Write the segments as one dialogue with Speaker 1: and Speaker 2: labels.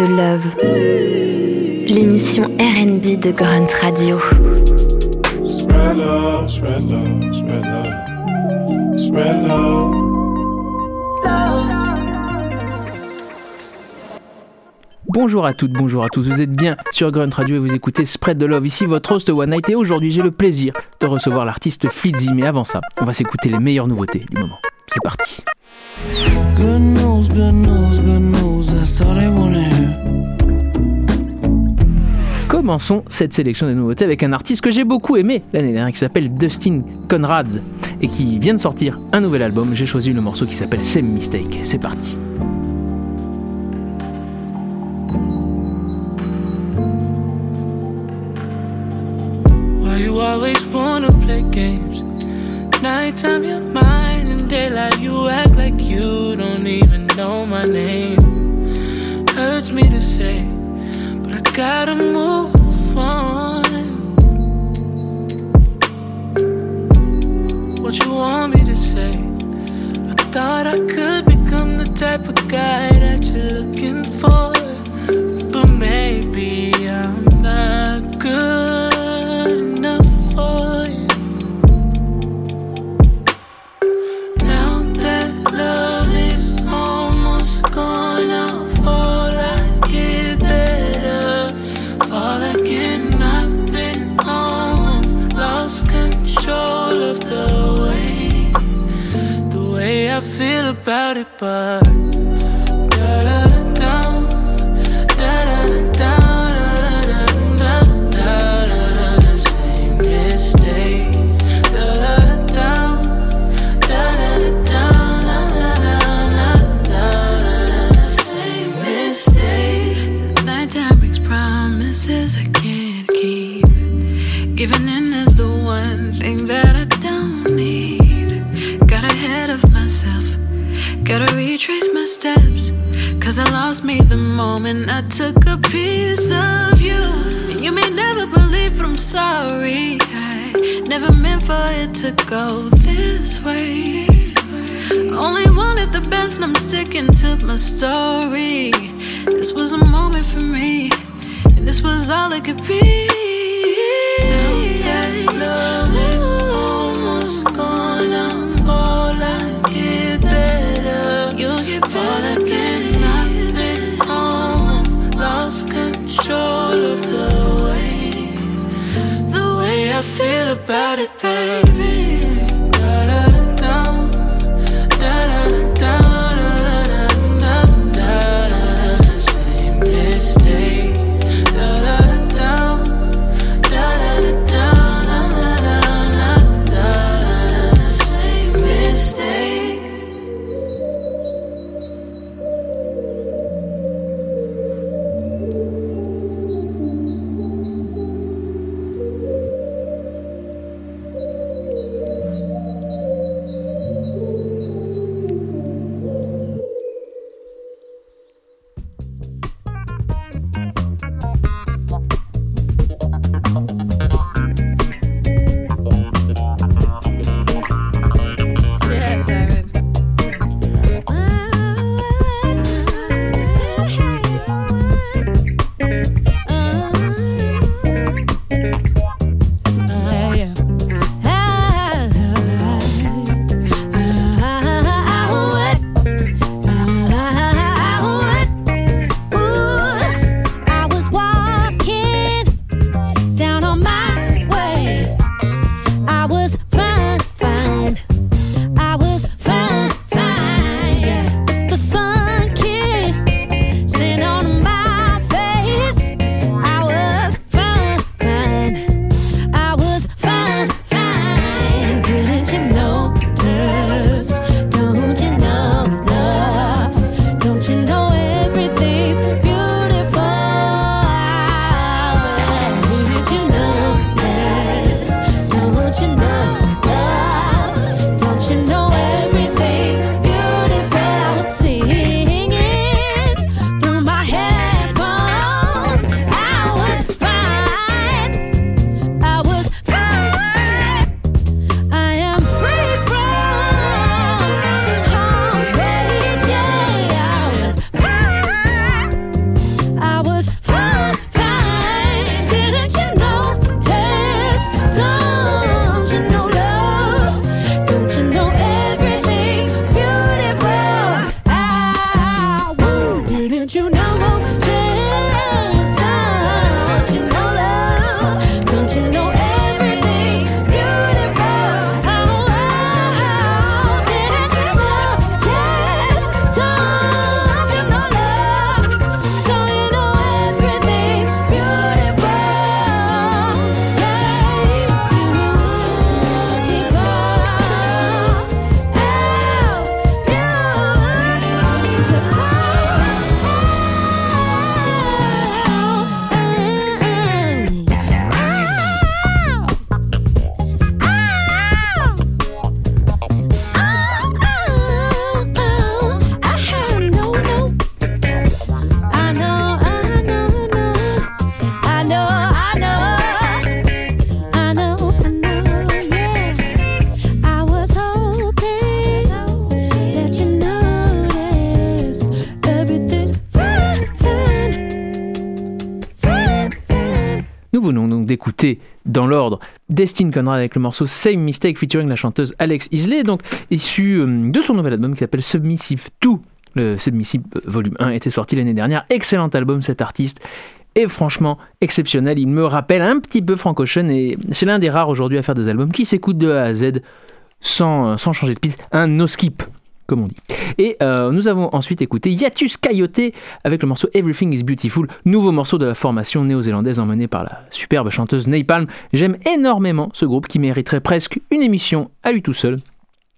Speaker 1: de Love, l'émission RB de Grunt Radio.
Speaker 2: Bonjour à toutes, bonjour à tous, vous êtes bien sur Grunt Radio et vous écoutez Spread the Love, ici votre host One Night et aujourd'hui j'ai le plaisir de recevoir l'artiste Flitzy, mais avant ça, on va s'écouter les meilleures nouveautés du moment. C'est parti. Commençons cette sélection des nouveautés avec un artiste que j'ai beaucoup aimé l'année dernière qui s'appelle Dustin Conrad et qui vient de sortir un nouvel album. J'ai choisi le morceau qui s'appelle Same Mistake. C'est parti.
Speaker 3: always wanna play games? Nighttime you're mine, and daylight you act like you don't even know my name. Hurts me to say, but I gotta move on. What you want me to say? I thought I could become the type of guy that you're looking for, but maybe I'm not good about it, but.
Speaker 4: Moment I took a piece of you. And you may never believe, but I'm sorry. I never meant for it to go this way. Only wanted the best, and I'm sticking to my story. This was a moment for me, and this was all it could be.
Speaker 3: Is about it, baby.
Speaker 2: D'écouter, dans l'ordre, Destin Conrad avec le morceau Same Mistake featuring la chanteuse Alex Isley, donc issu euh, de son nouvel album qui s'appelle Submissive 2. Le Submissive euh, Volume 1 était sorti l'année dernière. Excellent album, cet artiste est franchement exceptionnel. Il me rappelle un petit peu Frank Ocean et c'est l'un des rares aujourd'hui à faire des albums qui s'écoutent de A à Z sans, euh, sans changer de piste. Un no skip on dit. Et euh, nous avons ensuite écouté Yatus Coyote avec le morceau Everything is Beautiful, nouveau morceau de la formation néo-zélandaise emmenée par la superbe chanteuse Napalm. J'aime énormément ce groupe qui mériterait presque une émission à lui tout seul.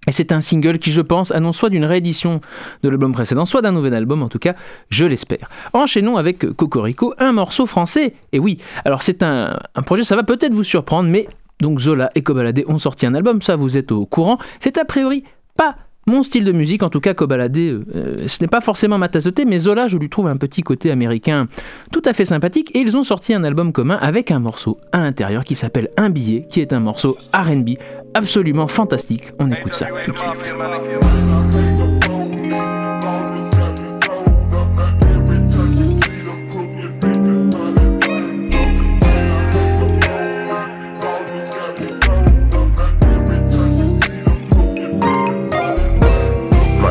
Speaker 2: Et c'est un single qui, je pense, annonce soit d'une réédition de l'album précédent, soit d'un nouvel album, en tout cas, je l'espère. Enchaînons avec Cocorico, un morceau français. Et oui, alors c'est un, projet, ça va peut-être vous surprendre, mais donc Zola et Kobalade ont sorti un album, ça vous êtes au courant. C'est a priori pas mon style de musique, en tout cas, Kobalade, euh, ce n'est pas forcément ma tasse de thé, mais Zola, je lui trouve un petit côté américain tout à fait sympathique. Et ils ont sorti un album commun avec un morceau à l'intérieur qui s'appelle Un billet, qui est un morceau RB absolument fantastique. On écoute ça tout de suite.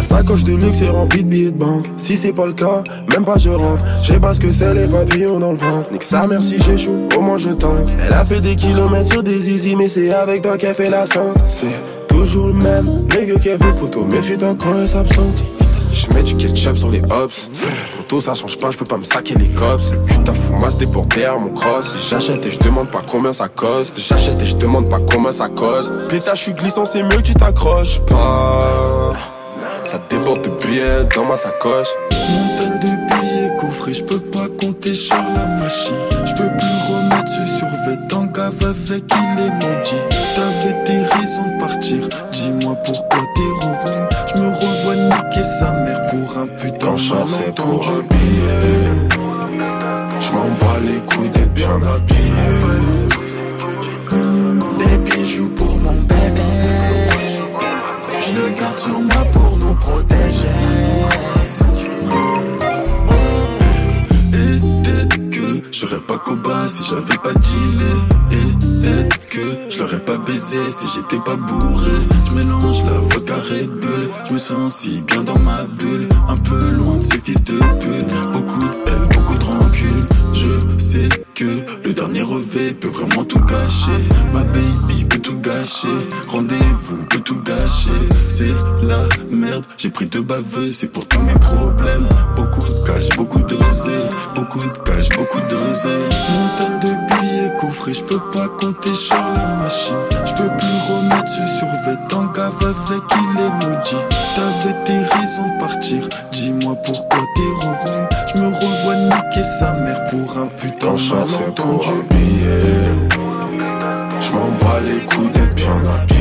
Speaker 5: Sacoche de luxe est remplie de billets de banque. Si c'est pas le cas, même pas je rentre. Je sais pas ce que c'est les papillons dans le ventre. Nique sa mère si j'échoue, au moins je tente. Elle a fait des kilomètres sur des easy, mais c'est avec toi qu'elle fait la sainte. C'est toujours le même, nègre qu'elle veut poteau. Méfie-toi quand elle s'absente. Je mets du ketchup sur les hops. Poto, ça change pas, je peux pas me saquer les cops. Le cul ta foumasse derrière mon cross. J'achète et je demande pas combien ça coste. J'achète et je demande pas combien ça coste. Pétage, je suis glissant, c'est mieux que tu t'accroches pas. Ça déborde de billets dans ma sacoche.
Speaker 6: Montagne de billets coffrés, je peux pas compter sur la machine. Je peux plus remettre ce survêt en gave avec il est maudit. T'avais tes raisons de partir, dis-moi pourquoi t'es revenu. Je me revois niquer sa mère pour un putain
Speaker 5: de pour un billet. Je m'en bats les couilles d'être bien habillé.
Speaker 6: Protéger. Et peut-être que j'aurais pas coba si j'avais pas dealé. Et peut-être que je l'aurais pas baisé si j'étais pas bourré. Je mélange la vodka Red Bull. Je me sens si bien dans ma bulle. Un peu loin de ces fils de pute. Beaucoup de sais que le dernier revêt peut vraiment tout gâcher. Ma baby peut tout gâcher. Rendez-vous peut tout gâcher. C'est la merde. J'ai pris deux baveuses, c'est pour tous mes problèmes. Beaucoup de cash, beaucoup d'oseille. Beaucoup de cash, beaucoup d'oseille. Montagne de billets coffrés, je peux pas compter sur la machine. Je peux plus remettre ce survêt en gave avec il est maudit. T'avais tes raisons de partir. Dis-moi pourquoi t'es revenu. Je me revois niquer sa mère pour un putain de malentendu.
Speaker 5: Je m'en bats les d'être bien habillé.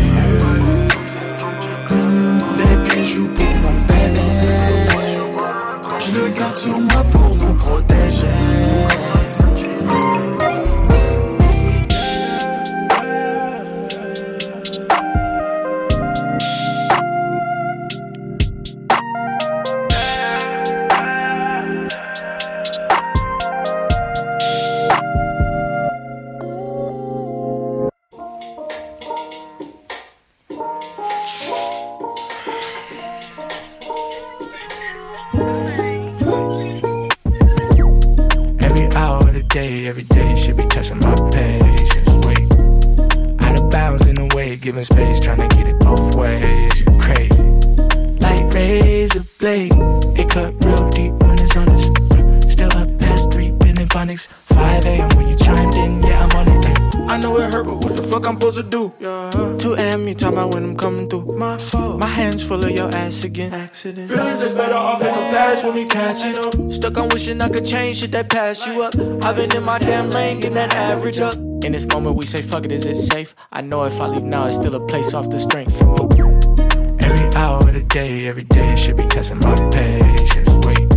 Speaker 1: Wishing I could change shit that passed you up. I've been in my damn lane, getting that average up.
Speaker 7: In this moment, we say, fuck it, is it safe? I know if I leave now, it's still a place off the strength for me. Every hour of the day, every day should be testing my patience. Wait,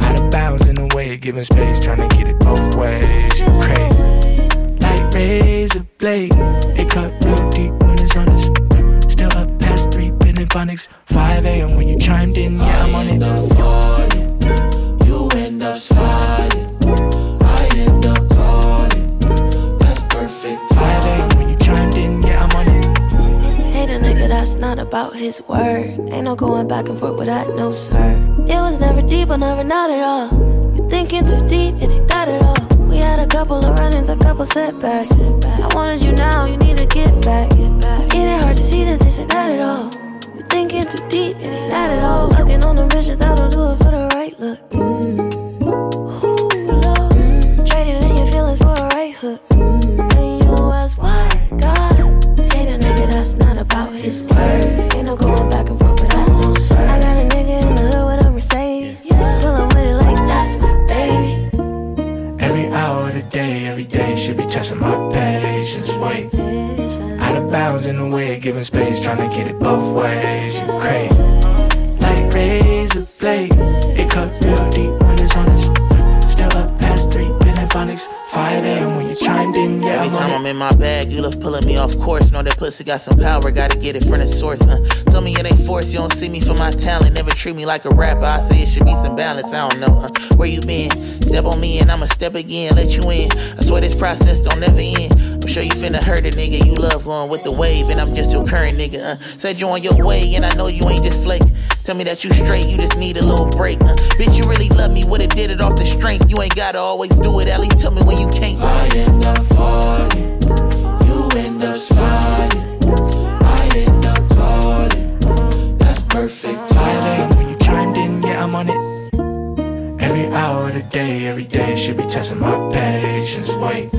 Speaker 7: out of bounds in a way, giving space, trying to get it both ways. You crazy, like razor blade.
Speaker 8: Word. Ain't no going back and forth with that, no sir. It was never deep, or never not at all. You thinking too deep, and it that at all. We had a couple of run-ins, a couple setbacks. I wanted you now, you need to get back. It ain't hard to see that this ain't that at all. You thinking too deep, and it ain't that at all. Looking on the bitches, that'll do it for the
Speaker 9: pussy got some power, gotta get it from the source. Uh. Tell me it ain't force, you don't see me for my talent. Never treat me like a rapper, I say it should be some balance. I don't know uh, where you been. Step on me and I'ma step again, let you in. I swear this process don't never end. I'm sure you finna hurt a nigga you love going with the wave, and I'm just your current nigga. Uh. Said you on your way, and I know you ain't just flake. Tell me that you straight, you just need a little break. Bitch, you really love me, would've did it off the strength. You ain't gotta always do it, at least tell me when you can't.
Speaker 1: I end up falling, you end up sliding. Day, every day should be testing my patience. Wait,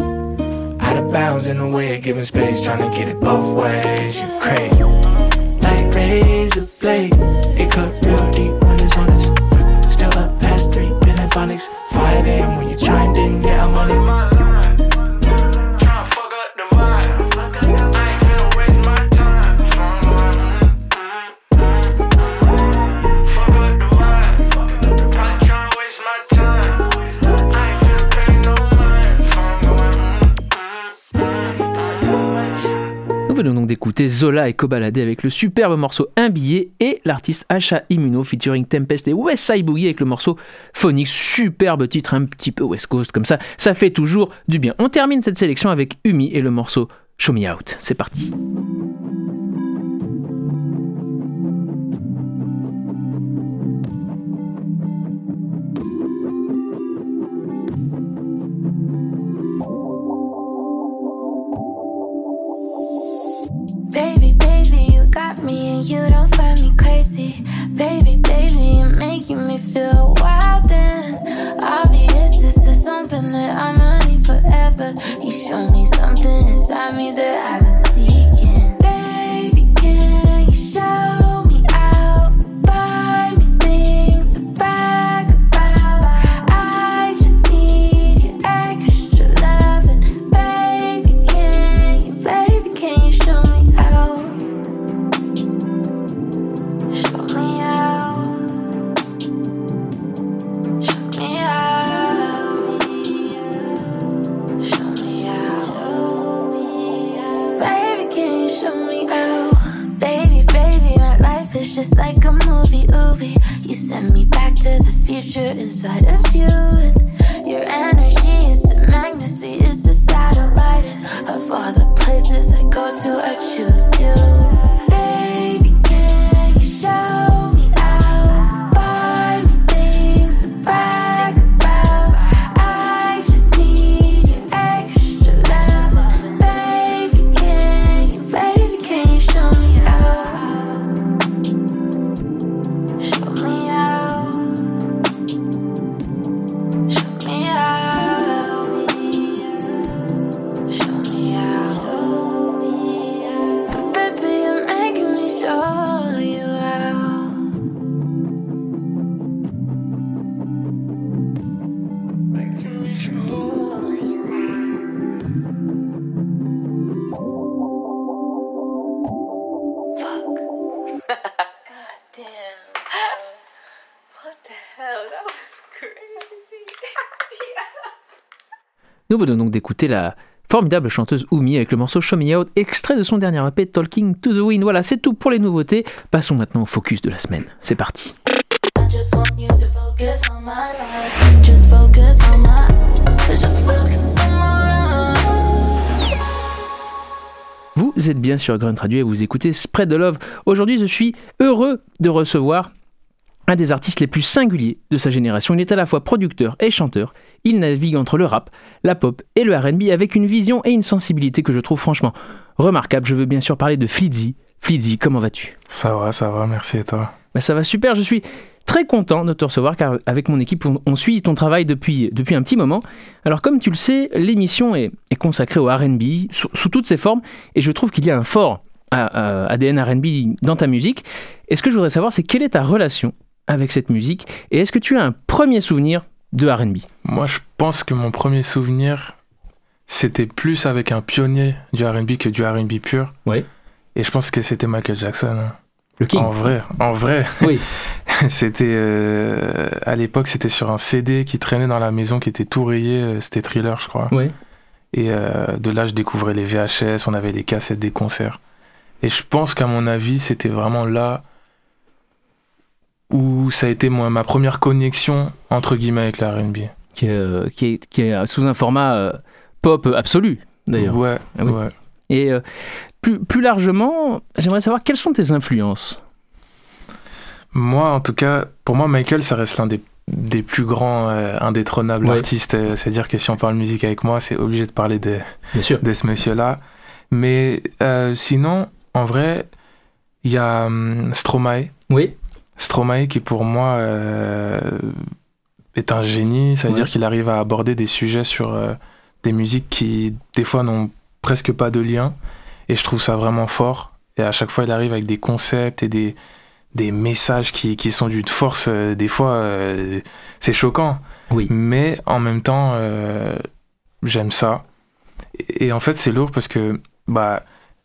Speaker 1: out of bounds in the way, giving space, trying to get it both ways. You crazy, like razor blade. It cuts real deep when it's on honest. Still up past three, been in phonics. 5 a.m. when you chimed in, yeah, I'm on it.
Speaker 2: D'écouter Zola et Kobalade avec le superbe morceau Un billet et l'artiste Asha Immuno featuring Tempest et West Side Boogie avec le morceau Phonics. Superbe titre, un petit peu West Coast comme ça. Ça fait toujours du bien. On termine cette sélection avec Umi et le morceau Show Me Out. C'est parti.
Speaker 8: Crazy. Baby, baby, you're making me feel wild and obvious. This is something that I'ma need forever. You show me something inside me that I've God damn. What the hell? That was crazy.
Speaker 2: Nous venons donc d'écouter la formidable chanteuse Oumi avec le morceau Show Me Out, extrait de son dernier EP Talking to the Wind. Voilà, c'est tout pour les nouveautés. Passons maintenant au focus de la semaine. C'est parti.
Speaker 8: I just want you to focus on my life. Just focus
Speaker 2: Vous êtes bien sur Grunt Radio et vous écoutez Spread the Love. Aujourd'hui, je suis heureux de recevoir un des artistes les plus singuliers de sa génération. Il est à la fois producteur et chanteur. Il navigue entre le rap, la pop et le RB avec une vision et une sensibilité que je trouve franchement remarquable. Je veux bien sûr parler de Flizzy. Flizzy, comment vas-tu?
Speaker 10: Ça va, ça va, merci et toi?
Speaker 2: Bah, Ça va super, je suis très content de te recevoir car avec mon équipe, on, suit ton travail depuis, depuis un petit moment. Alors comme tu le sais, l'émission est, consacrée au RB sous, toutes ses formes et je trouve qu'il y a un fort ADN RB dans ta musique. Et ce que je voudrais savoir, c'est quelle est ta relation avec cette musique et est-ce que tu as un premier souvenir de RB
Speaker 10: Moi, je pense que mon premier souvenir, c'était plus avec un pionnier du RB que du RB pur.
Speaker 2: Oui.
Speaker 10: Et je pense que c'était Michael Jackson. Hein.
Speaker 2: Le King.
Speaker 10: En vrai, en vrai.
Speaker 2: Oui.
Speaker 10: c'était euh, à l'époque, c'était sur un CD qui traînait dans la maison, qui était tout rayé. Euh, c'était Thriller, je crois. Et euh, de là, je découvrais les VHS, on avait des cassettes des concerts. Et je pense qu'à mon avis, c'était vraiment là où ça a été moi, ma première connexion entre guillemets avec la R&B.
Speaker 2: Qui, est, qui, est, sous un format pop absolu, d'ailleurs.
Speaker 10: Ouais, ah ouais.
Speaker 2: Et plus, plus largement, j'aimerais savoir quelles sont tes influences
Speaker 10: Moi, en tout cas, pour moi, Michael, ça reste l'un des, des, plus grands euh, indétrônables artistes. Euh, c'est-à-dire que si on parle musique avec moi, c'est obligé de parler de, de ce monsieur-là. Mais euh, sinon, en vrai, il y a um, Stromae.
Speaker 2: Oui.
Speaker 10: Stromae qui, pour moi, est un génie. Ça veut dire qu'il arrive à aborder des sujets sur des musiques qui, des fois, n'ont presque pas de lien. Et je trouve ça vraiment fort. Et à chaque fois, il arrive avec des concepts et des, des messages qui, qui sont d'une force. Euh, des fois, euh, c'est choquant.
Speaker 2: Oui.
Speaker 10: Mais en même temps, euh, j'aime ça. Et, en fait, c'est lourd parce que bah,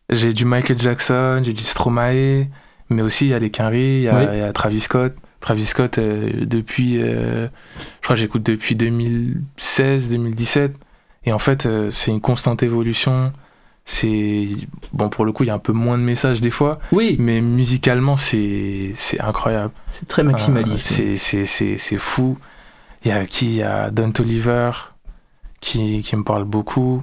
Speaker 10: j'ai du Michael Jackson, j'ai du Stromae, mais aussi il y a les Quinry, il y, a Travis Scott. Travis Scott, depuis, je crois que j'écoute depuis 2016, 2017. Et en fait, c'est une constante évolution c'est bon pour le coup il y a un peu moins de messages des fois.
Speaker 2: Oui.
Speaker 10: Mais musicalement c'est c'est incroyable.
Speaker 2: C'est très maximaliste
Speaker 10: euh, c'est c'est c'est fou. Il y a qui? Il y a Don Oliver qui, qui me parle beaucoup.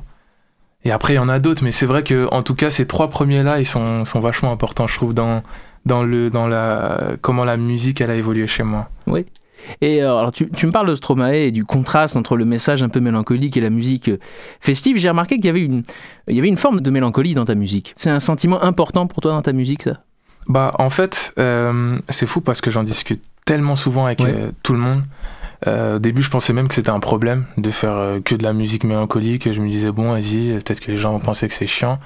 Speaker 10: Et après il y en a d'autres mais c'est vrai que en tout cas ces trois premiers là ils sont sont vachement importants je trouve dans dans le dans la comment la musique elle a évolué chez moi.
Speaker 2: Oui et euh, alors, tu, me parles de Stromae et du contraste entre le message un peu mélancolique et la musique euh, festive. J'ai remarqué qu'il y avait une, il y avait une forme de mélancolie dans ta musique. C'est un sentiment important pour toi dans ta musique, ça?
Speaker 10: Bah, en fait, euh, c'est fou parce que j'en discute tellement souvent avec tout le monde. au début, je pensais même que c'était un problème de faire que de la musique mélancolique. Je me disais, bon, vas-y, peut-être que les gens vont penser que c'est chiant.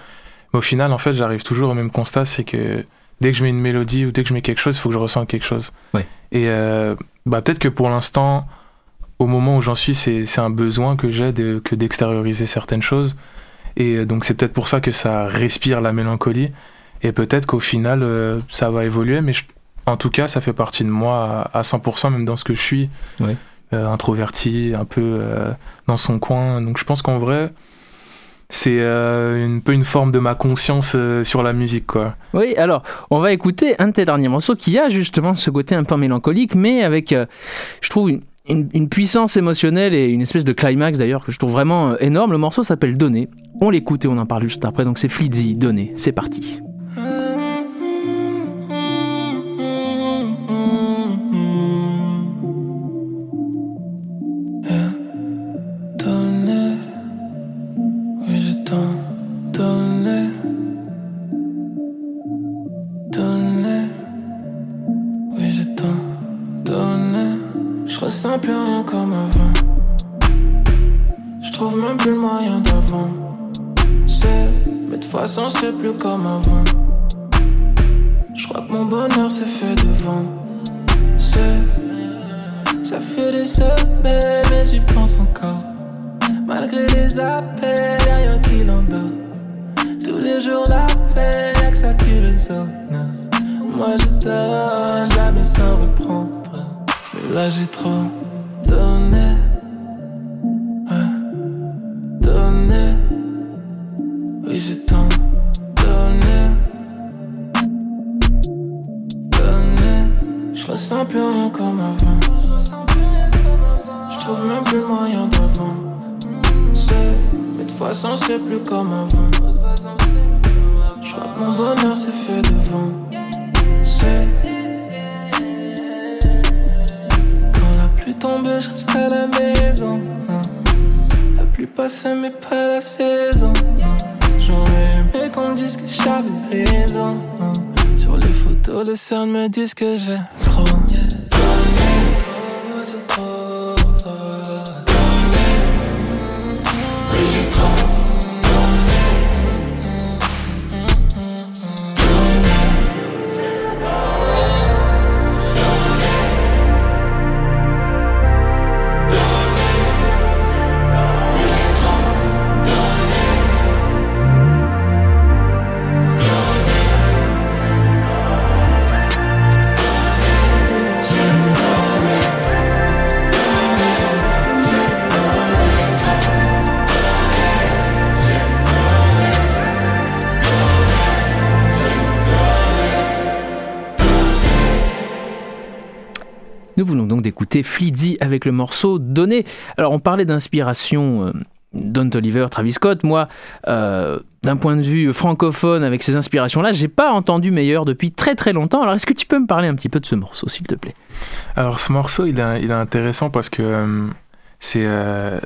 Speaker 10: Mais au final, en fait, j'arrive toujours au même constat, c'est que dès que je mets une mélodie ou dès que je mets quelque chose, il faut que je ressente quelque chose. Et euh, bah, peut-être que pour l'instant, au moment où j'en suis, c'est un besoin que j'ai de, que d'extérioriser certaines choses. Et euh, donc c'est peut-être pour ça que ça respire la mélancolie. Et peut-être qu'au final, euh, ça va évoluer. Mais en tout cas, ça fait partie de moi à, 100%, même dans ce que je suis. introverti, un peu dans son coin. Donc je pense qu'en vrai, c'est euh, un peu une forme de ma conscience euh, sur la musique quoi.
Speaker 2: Oui, alors on va écouter un de tes derniers morceaux qui a justement ce côté un peu mélancolique mais avec euh, je trouve une, puissance émotionnelle et une espèce de climax d'ailleurs que je trouve vraiment énorme. Le morceau s'appelle Donner. On l'écoute et on en parle juste après. Donc c'est Flizzy, Donner. C'est parti.
Speaker 3: C'est plus comme avant. Je crois que mon bonheur s'est fait devant. Ça fait des semaines, mais j'y pense encore. Malgré les appels, y'a rien qui l'endort. Tous les jours la peine, y'a que ça qui résonne. Moi je donne, jamais sans reprendre. Mais là j'ai trop donné. Plus rien comme avant. Je trouve même plus moyen d'avant. C'est, mais de toute façon, c'est plus comme avant. Je crois que mon bonheur s'est fait devant. C'est quand la pluie tombait, je restais à la maison. La pluie passait, mais pas la saison. J'aurais aimé qu'on dise que j'avais raison. Sur les photos, les cernes me disent que j'ai trop.
Speaker 2: Nous voulons donc d'écouter Fleetzy avec le morceau Donné. Alors on parlait d'inspiration euh, Don Oliver, Travis Scott. Moi, euh, d'un point de vue francophone, avec ces inspirations-là, j'ai pas entendu meilleur depuis très très longtemps. Alors est-ce que tu peux me parler un petit peu de ce morceau, s'il te plaît?
Speaker 10: Alors ce morceau, il est, il est intéressant parce que euh, c'est, euh,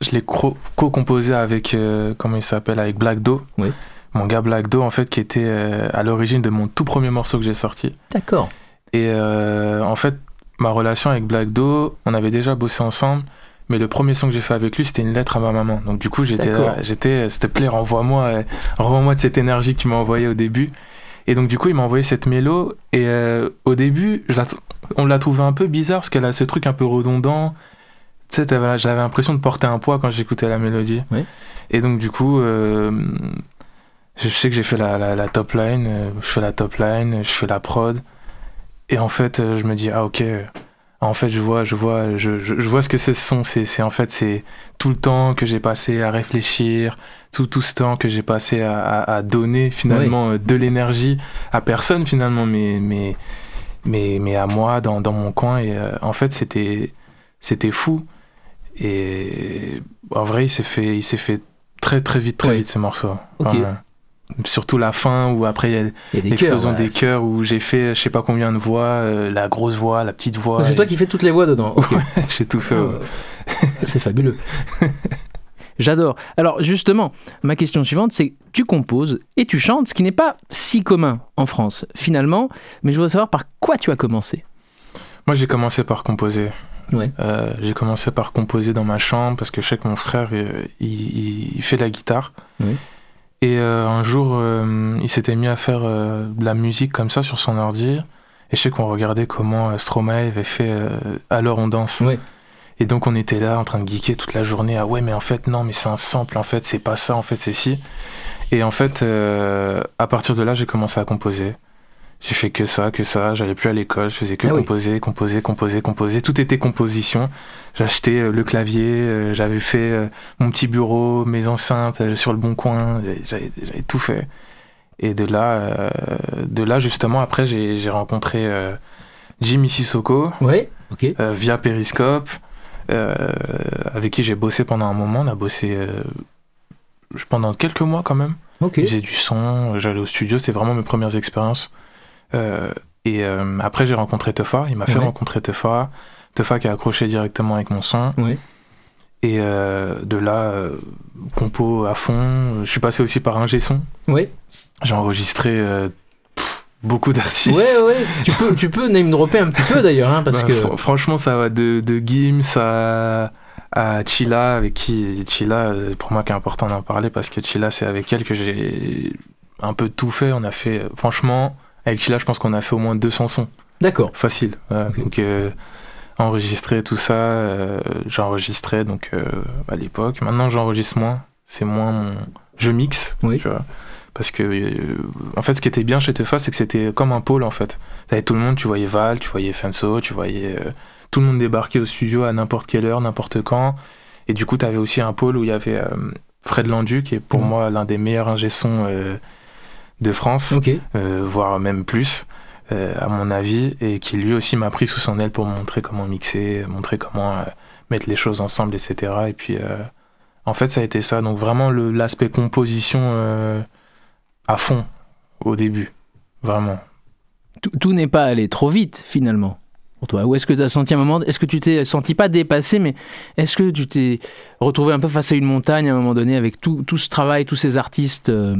Speaker 10: je l'ai co- co-composé avec, comment il s'appelle, avec Black Do.
Speaker 2: Oui.
Speaker 10: Mon gars Black Do, en fait, qui était à l'origine de mon tout premier morceau que j'ai sorti.
Speaker 2: D'accord.
Speaker 10: Et en fait, ma relation avec Black Do, on avait déjà bossé ensemble, mais le premier son que j'ai fait avec lui, c'était une lettre à ma maman. Donc du coup, j'étais là, j'étais, euh, s'il te plaît, renvoie-moi, euh, renvoie-moi de cette énergie que tu m'as envoyée au début. Et donc du coup, il m'a envoyé cette mélo, et euh, au début, je on l'a trouvé un peu bizarre, parce qu'elle a ce truc un peu redondant. Tu sais, j'avais l'impression de porter un poids quand j'écoutais la mélodie.
Speaker 2: Oui.
Speaker 10: Et donc du coup... euh, je sais que j'ai fait la, la, la top line, euh, je fais la top line, je fais la prod. Et en fait, euh, je me dis, ah ok, en fait, je vois, je vois, je, je, je vois ce que c'est ce son. C'est, en fait, c'est tout le temps que j'ai passé à réfléchir, tout, tout ce temps que j'ai passé à, à, à donner finalement euh, de l'énergie à personne finalement, mais, mais, mais, mais à moi dans, dans mon coin. Et euh, en fait, c'était, c'était fou. Et en vrai, il s'est fait, il s'est fait très très vite, très
Speaker 2: Ouais.
Speaker 10: vite ce morceau. Surtout la fin où après
Speaker 2: des
Speaker 10: l'explosion
Speaker 2: ouais.
Speaker 10: des chœurs où j'ai fait je sais pas combien de voix, euh, la grosse voix, la petite voix.
Speaker 2: C'est
Speaker 10: et-
Speaker 2: toi qui fais toutes les voix dedans. Ok.
Speaker 10: j'ai tout fait. ouais.
Speaker 2: Euh, c'est fabuleux. J'adore. Alors justement, ma question suivante, c'est tu composes et tu chantes, ce qui n'est pas si commun en France finalement, mais je voudrais savoir par quoi tu as commencé.
Speaker 10: Moi j'ai commencé par composer.
Speaker 2: Ouais.
Speaker 10: Euh, j'ai commencé par composer dans ma chambre parce que je sais que mon frère euh, il, il- il fait de la guitare. Et euh, un jour euh, il s'était mis à faire euh, de la musique comme ça sur son ordi. Et je sais qu'on regardait comment Stromae avait fait euh, Alors on danse. Et donc on était là en train de geeker toute la journée. Ah ouais, mais en fait non, mais c'est un sample. En fait c'est pas ça. En fait c'est si. Et en fait euh, à partir de là j'ai commencé à composer. J'ai fait que ça, que ça. J'allais plus à l'école. Je faisais que
Speaker 2: Ah oui.
Speaker 10: composer, composer, composer, composer. Tout était composition. J'achetais euh, le clavier. euh, J'avais fait euh, mon petit bureau, mes enceintes sur le bon coin. J'avais- tout fait. Et de là, euh, de là justement après j'ai rencontré euh, Jimmy Sissoko
Speaker 2: Ouais.
Speaker 10: Euh, via Periscope, avec qui j'ai bossé pendant un moment. On a bossé pendant quelques mois quand même.
Speaker 2: Ok.
Speaker 10: J'ai du son, j'allais au studio, c'est vraiment mes premières expériences. Euh, et euh, après, j'ai rencontré Tefa, il m'a fait
Speaker 2: Ouais.
Speaker 10: rencontrer Tefa. Tefa qui a accroché directement avec mon son.
Speaker 2: Ouais.
Speaker 10: Et euh, de là, euh, compo à fond. Je suis passé aussi par un son.
Speaker 2: Ouais.
Speaker 10: J'ai enregistré euh, pff, beaucoup d'artistes.
Speaker 2: Ouais, ouais. tu peux, tu peux name dropper un petit peu d'ailleurs, hein, parce
Speaker 10: Bah,
Speaker 2: que.
Speaker 10: fr- franchement, ça va de, de Gims à, à Chila, avec qui Chila, pour moi, qui est important d'en parler parce que Chila, c'est avec elle que j'ai un peu tout fait. On a fait, franchement, avec Chila, je pense qu'on a fait au moins 200 sons.
Speaker 2: D'accord.
Speaker 10: Facile. Donc, euh, enregistrer tout ça, euh, j'enregistrais donc euh, à l'époque. Maintenant, j'enregistre moins. C'est moins mon. Je mixe.
Speaker 2: Oui.
Speaker 10: Tu vois. Parce que, euh, en fait, ce qui était bien chez Tefa, c'est que c'était comme un pôle, en fait. T'avais tout le monde, tu voyais Val, tu voyais Fenso, tu voyais euh, tout le monde débarquer au studio à n'importe quelle heure, n'importe quand. Et du coup, t'avais aussi un pôle où il y avait Fred Landu, qui est pour moi l'un des meilleurs ingé-sons de France, euh, voire même plus, euh, à mon avis, et qui lui aussi m'a pris sous son aile pour montrer comment mixer, montrer comment euh, mettre les choses ensemble, etc. Et puis, en fait, ça a été ça. Donc, vraiment, l'aspect composition à fond. au début, vraiment.
Speaker 2: Tout, tout n'est pas allé trop vite finalement pour toi Ou est-ce que tu as senti un moment, est-ce que tu t'es senti pas dépassé, mais est-ce que tu t'es retrouvé un peu face à une montagne à un moment donné avec tout, tout ce travail, tous ces artistes euh,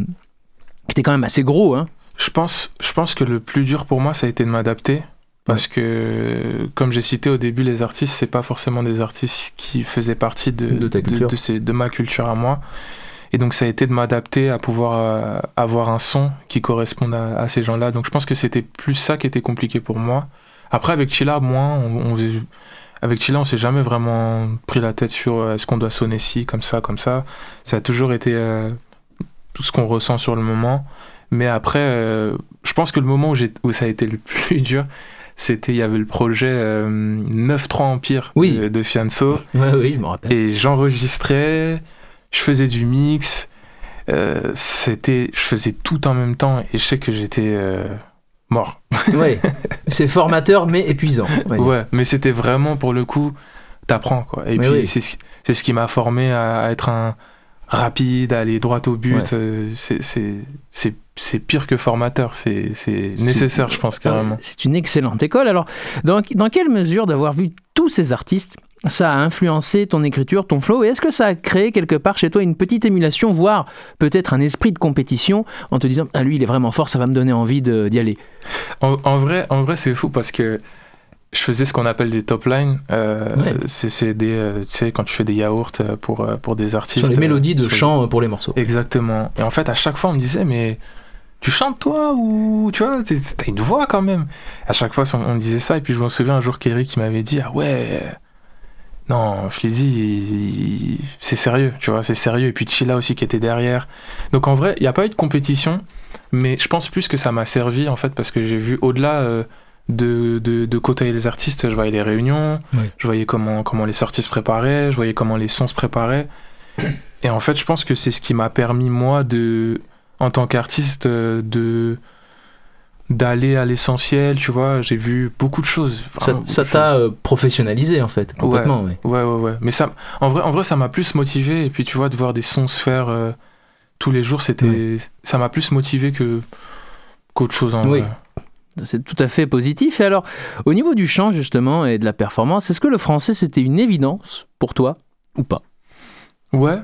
Speaker 2: qui étaient quand même assez gros hein
Speaker 10: Je pense, je pense que le plus dur pour moi, ça a été de m'adapter. Parce que, comme j'ai cité au début, les artistes, c'est pas forcément des artistes qui faisaient partie de,
Speaker 2: De ta culture.
Speaker 10: de, ces- de ma culture à moi. Et donc, ça a été de m'adapter à pouvoir euh, avoir un son qui corresponde à, à ces gens-là. Donc, je pense que c'était plus ça qui était compliqué pour moi. Après, avec Chilla, moi, on, on faisait- avec Chilla, on s'est jamais vraiment pris la tête sur euh, est-ce qu'on doit sonner ci, comme ça, comme ça. Ça a toujours été euh, tout ce qu'on ressent sur le moment. Mais après, euh, je pense que le moment où, ça a été le plus dur, c'était il y avait le projet euh, 9-3 Empire
Speaker 2: Oui.
Speaker 10: de, de Fianso.
Speaker 2: Ouais, oui, je me rappelle.
Speaker 10: Et j'enregistrais, je faisais du mix, euh, c'était, je faisais tout en même temps et je sais que j'étais euh, mort.
Speaker 2: Ouais, c'est formateur mais épuisant.
Speaker 10: Ouais, mais c'était vraiment pour le coup, t'apprends quoi. Et
Speaker 2: Mais
Speaker 10: puis
Speaker 2: oui.
Speaker 10: c'est ce- c'est ce qui m'a formé à, à être un rapide, aller droit au but.
Speaker 2: Ouais.
Speaker 10: euh, c'est- c'est pire que formateur, c'est c'est nécessaire, je pense carrément.
Speaker 2: C'est une excellente école. Alors, dans, dans quelle mesure d'avoir vu tous ces artistes, ça a influencé ton écriture, ton flow Et est-ce que ça a créé quelque part chez toi une petite émulation, voire peut-être un esprit de compétition en te disant Ah, lui, il est vraiment fort, ça va me donner envie d'y aller?
Speaker 10: En, en vrai, en vrai c'est fou parce que je faisais ce qu'on appelle des top lines. euh,
Speaker 2: Ouais.
Speaker 10: c'est- des, euh, tu sais, quand tu fais des yaourts euh, pour, pour des artistes.
Speaker 2: Sur les mélodies de chant pour les morceaux.
Speaker 10: Exactement. Et en fait, à chaque fois, on me disait, mais tu chantes toi ou tu vois, t'as une voix quand même. À chaque fois, on me disait ça. Et puis, je me souviens un jour qu'Eric qui m'avait dit, ah ouais, non, je l'ai dit, c'est sérieux, tu vois, c'est sérieux. Et puis Chilla aussi qui était derrière. Donc en vrai, il n'y a pas eu de compétition, mais je pense plus que ça m'a servi en fait parce que j'ai vu au-delà. euh, de, de, de côtoyer les artistes, je voyais les réunions, je voyais comment, comment les sorties se préparaient, je voyais comment les sons se préparaient. Et en fait, je pense que c'est ce qui m'a permis, moi, de, en tant qu'artiste, euh, de d'aller à l'essentiel, tu vois. J'ai vu beaucoup de choses.
Speaker 2: Ça t'a euh, professionnalisé en fait, complètement. ouais.
Speaker 10: Ouais, ouais, ouais. Mais ça, en vrai, en vrai, ça m'a plus motivé. Et puis, tu vois, de voir des sons se faire euh, tous les jours, c'était, ça m'a plus motivé que qu'autre chose en
Speaker 2: Oui.
Speaker 10: vrai.
Speaker 2: C'est tout à fait positif. Et alors, au niveau du chant justement et de la performance, est-ce que le français c'était une évidence pour toi ou pas?
Speaker 10: Ouais,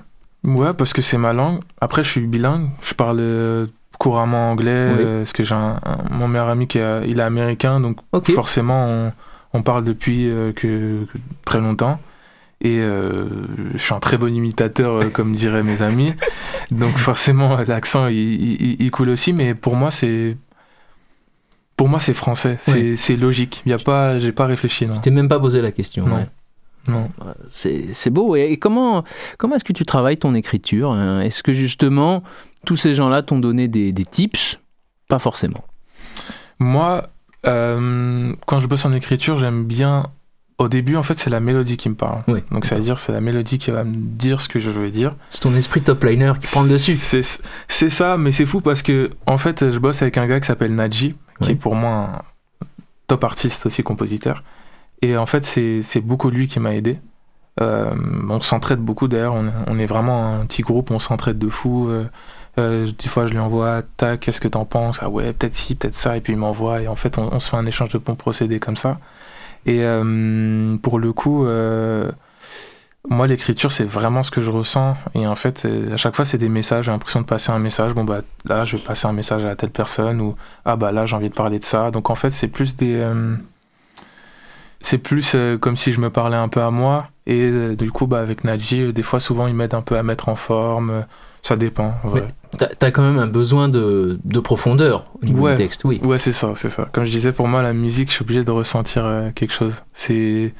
Speaker 10: ouais, parce que c'est ma langue. Après, je suis bilingue. Je parle euh, couramment anglais,
Speaker 2: Oui.
Speaker 10: euh, parce que j'ai un, un- mon meilleur ami qui est, il est américain, donc forcément, on, on parle depuis euh, que, que très longtemps. Et euh, je suis un très bon imitateur, comme diraient mes amis. Donc forcément, l'accent, il, il- il coule aussi. Mais pour moi, c'est pour moi, c'est français. C'est
Speaker 2: Ouais.
Speaker 10: logique. Il y a pas, j'ai pas réfléchi. Non.
Speaker 2: T'es même pas posé la question.
Speaker 10: Non.
Speaker 2: ouais.
Speaker 10: non.
Speaker 2: C'est beau. Et, comment, comment est-ce que tu travailles ton écriture hein? Est-ce que justement, tous ces gens-là t'ont donné des, des tips? Pas forcément.
Speaker 10: Moi, euh, quand je bosse en écriture, j'aime bien. Au début, en fait, c'est la mélodie qui me parle.
Speaker 2: Oui.
Speaker 10: Donc, ça veut dire c'est la mélodie qui va me dire ce que je veux dire.
Speaker 2: C'est ton esprit top liner qui prend le dessus.
Speaker 10: C'est ça, mais c'est fou parce que, en fait, je bosse avec un gars qui s'appelle Nadji, qui est pour moi un top artiste aussi, compositeur. Et en fait, c'est beaucoup lui qui m'a aidé. Euh, on s'entraide beaucoup d'ailleurs, on, est- on est vraiment un petit groupe, on s'entraide de fou. Euh, euh, des fois, je lui envoie, tac, qu'est-ce que t'en penses? Ah ouais, peut-être ci, peut-être ça, et puis il m'envoie, et en fait, on, on se fait un échange de bons procédés comme ça. Et pour le coup, moi, l'écriture, c'est vraiment ce que je ressens. Et en fait, à chaque fois, c'est des messages. J'ai l'impression de passer un message. Bon, bah là, je vais passer un message à telle personne. Ou ah, bah là, j'ai envie de parler de ça. Donc, en fait, c'est plus des. euh, c'est plus euh, comme si je me parlais un peu à moi. Et euh, du coup, bah, avec Nadji, des fois, souvent, il m'aide un peu à mettre en forme. Ça dépend. en vrai.
Speaker 2: T'as as quand même un besoin de, de profondeur au niveau
Speaker 10: Ouais.
Speaker 2: du texte. Oui.
Speaker 10: Ouais, c'est ça, c'est ça. Comme je disais, pour moi, la musique, je suis obligé de ressentir quelque chose. C'est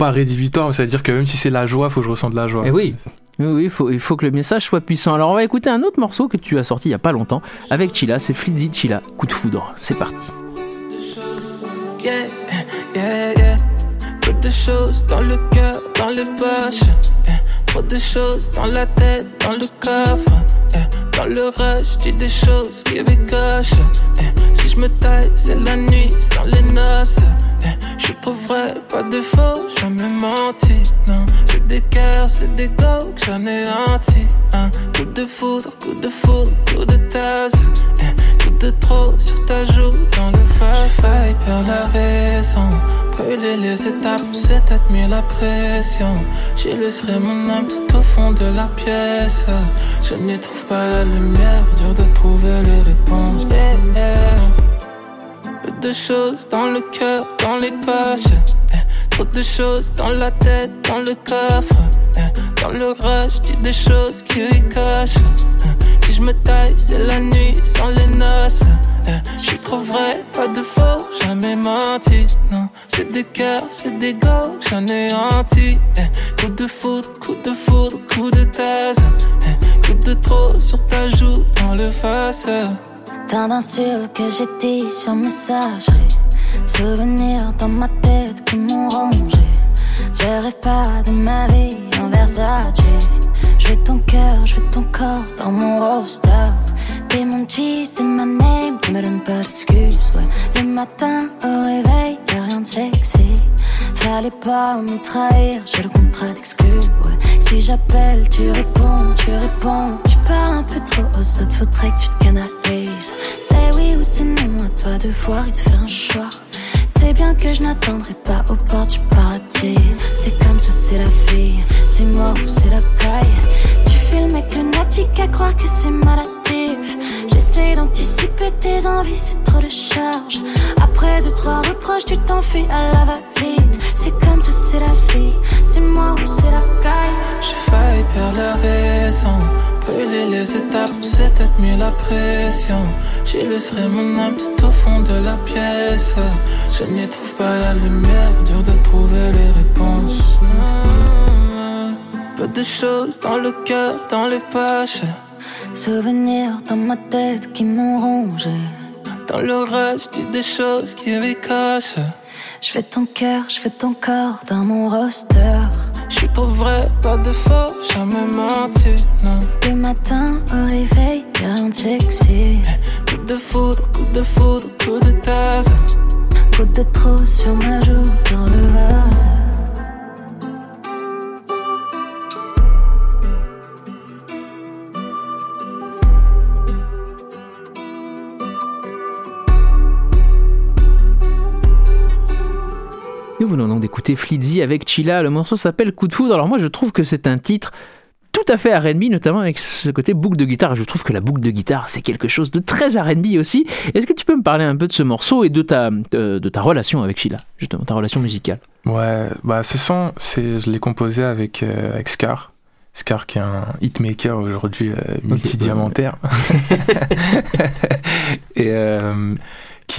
Speaker 10: pas rédhibitoire, c'est-à-dire que même si c'est la joie, faut que je ressente de la joie.
Speaker 2: Et Eh oui. Oui, oui, il faut, il faut que le message soit puissant. Alors, on va écouter un autre morceau que tu as sorti il y a pas longtemps avec Chila. C'est Flizzy Chila, coup de foudre. C'est parti.
Speaker 3: Yeah, yeah, yeah. Peu de choses dans le cœur, dans les poches. Trop de choses dans la tête, dans le coffre. Eh, dans le rush, dis des choses qui cache. Eh, si je me taille, c'est la nuit sans les noces. Eh, je suis vrai, pas de faux, jamais menti. Non, c'est des cœurs, c'est des go que j'en ai anti. Un coup de foudre, coup de foudre, coup de tasse. De trop sur ta joue dans le face. Failli perdre la raison. Brûler les étapes, c'est peut-être la pression. J'y laisserai mon âme tout au fond de la pièce. Je n'y trouve pas la lumière, dur de trouver les réponses. Peu de choses dans le cœur, dans les poches. Trop de choses dans la tête, dans le coffre. Dans le rush, dis des choses qui ricochent. Si je me taille, c'est la nuit sans les noces. Je suis trop vrai, pas de faux, jamais menti. Non, c'est des cœurs, c'est des go, j'en ai anti. Coup de foudre, coup de foudre, coup de tasse. Coup de trop sur ta joue dans le face.
Speaker 11: Tant d'insultes que j'ai dit sur messagerie. Souvenirs dans ma tête qui m'ont rongé. Je rêve pas de ma vie en Versace. Veux ton cœur, je ton corps dans mon roster. T'es mon cheese, c'est ma name, tu me donnes pas d'excuses. Ouais. Le matin au réveil, y'a rien de sexy. Fallait pas me trahir, j'ai le contrat d'exclus. Ouais. Si j'appelle, tu réponds, tu réponds. Tu parles un peu trop aux autres, faudrait que tu te canalises. C'est oui ou c'est non, à toi de voir et de faire un choix. C'est bien que je n'attendrai pas au port du paradis. C'est comme ça, c'est la vie. C'est moi ou c'est la caille. Tu fais le mec lunatique à croire que c'est maladif. J'essaie d'anticiper tes envies, c'est trop de charge. Après deux, trois reproches, tu t'enfuis à la va-vite. C'est comme ça, c'est la vie. C'est moi ou c'est la caille.
Speaker 3: J'ai failli perdre la raison. Brûler les étapes, c'est peut-être mis la pression. J'y laisserai mon âme tout au fond de la pièce. Je n'y trouve pas la lumière, dur de trouver les réponses. Peu de choses dans le cœur, dans les poches.
Speaker 11: Souvenirs dans ma tête qui m'ont rongé.
Speaker 3: Dans le rush, dis des choses qui ricochent.
Speaker 11: Je fais ton cœur, je fais ton corps dans mon roster.
Speaker 3: Je suis trop vrai, pas de faux, jamais menti, non.
Speaker 11: Le matin au réveil, y'a rien de sexy.
Speaker 3: Coup de foudre, coup de foudre, coup de tasse.
Speaker 11: Coup de trop sur ma joue dans le vase.
Speaker 2: Nous venons donc d'écouter Flidzy avec Chila. Le morceau s'appelle Coup de foudre. Alors moi, je trouve que c'est un titre tout à fait R&B, notamment avec ce côté boucle de guitare. Je trouve que la boucle de guitare, c'est quelque chose de très R&B aussi. Est-ce que tu peux me parler un peu de ce morceau et de ta, de, de ta relation avec Sheila, justement, ta relation musicale?
Speaker 10: Ouais, bah ce son, c'est, je l'ai composé avec, euh, avec Scar. Scar qui est un hitmaker aujourd'hui euh, multidiamantaire. et euh,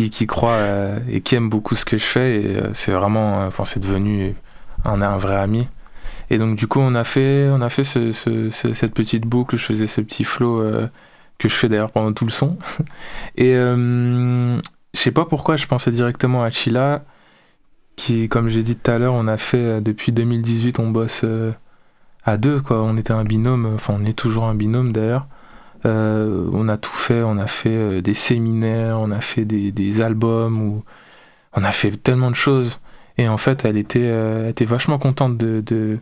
Speaker 10: qui, croit euh, et qui aime beaucoup ce que je fais. Et euh, c'est vraiment, enfin, c'est devenu un, vrai ami. Et donc du coup, on a fait, on a fait ce, ce- ce- cette petite boucle. Je faisais ce petit flow euh, que je fais d'ailleurs pendant tout le son. Et euh, je sais pas pourquoi, je pensais directement à Chila, qui, comme j'ai dit tout à l'heure, on a fait euh, depuis 2018, on bosse euh, à deux, quoi. On était un binôme, enfin, on est toujours un binôme d'ailleurs. Euh, on a tout fait, on a fait euh, des séminaires, on a fait des, des albums, on a fait tellement de choses. Et en fait, elle était, euh, elle était vachement contente de, de,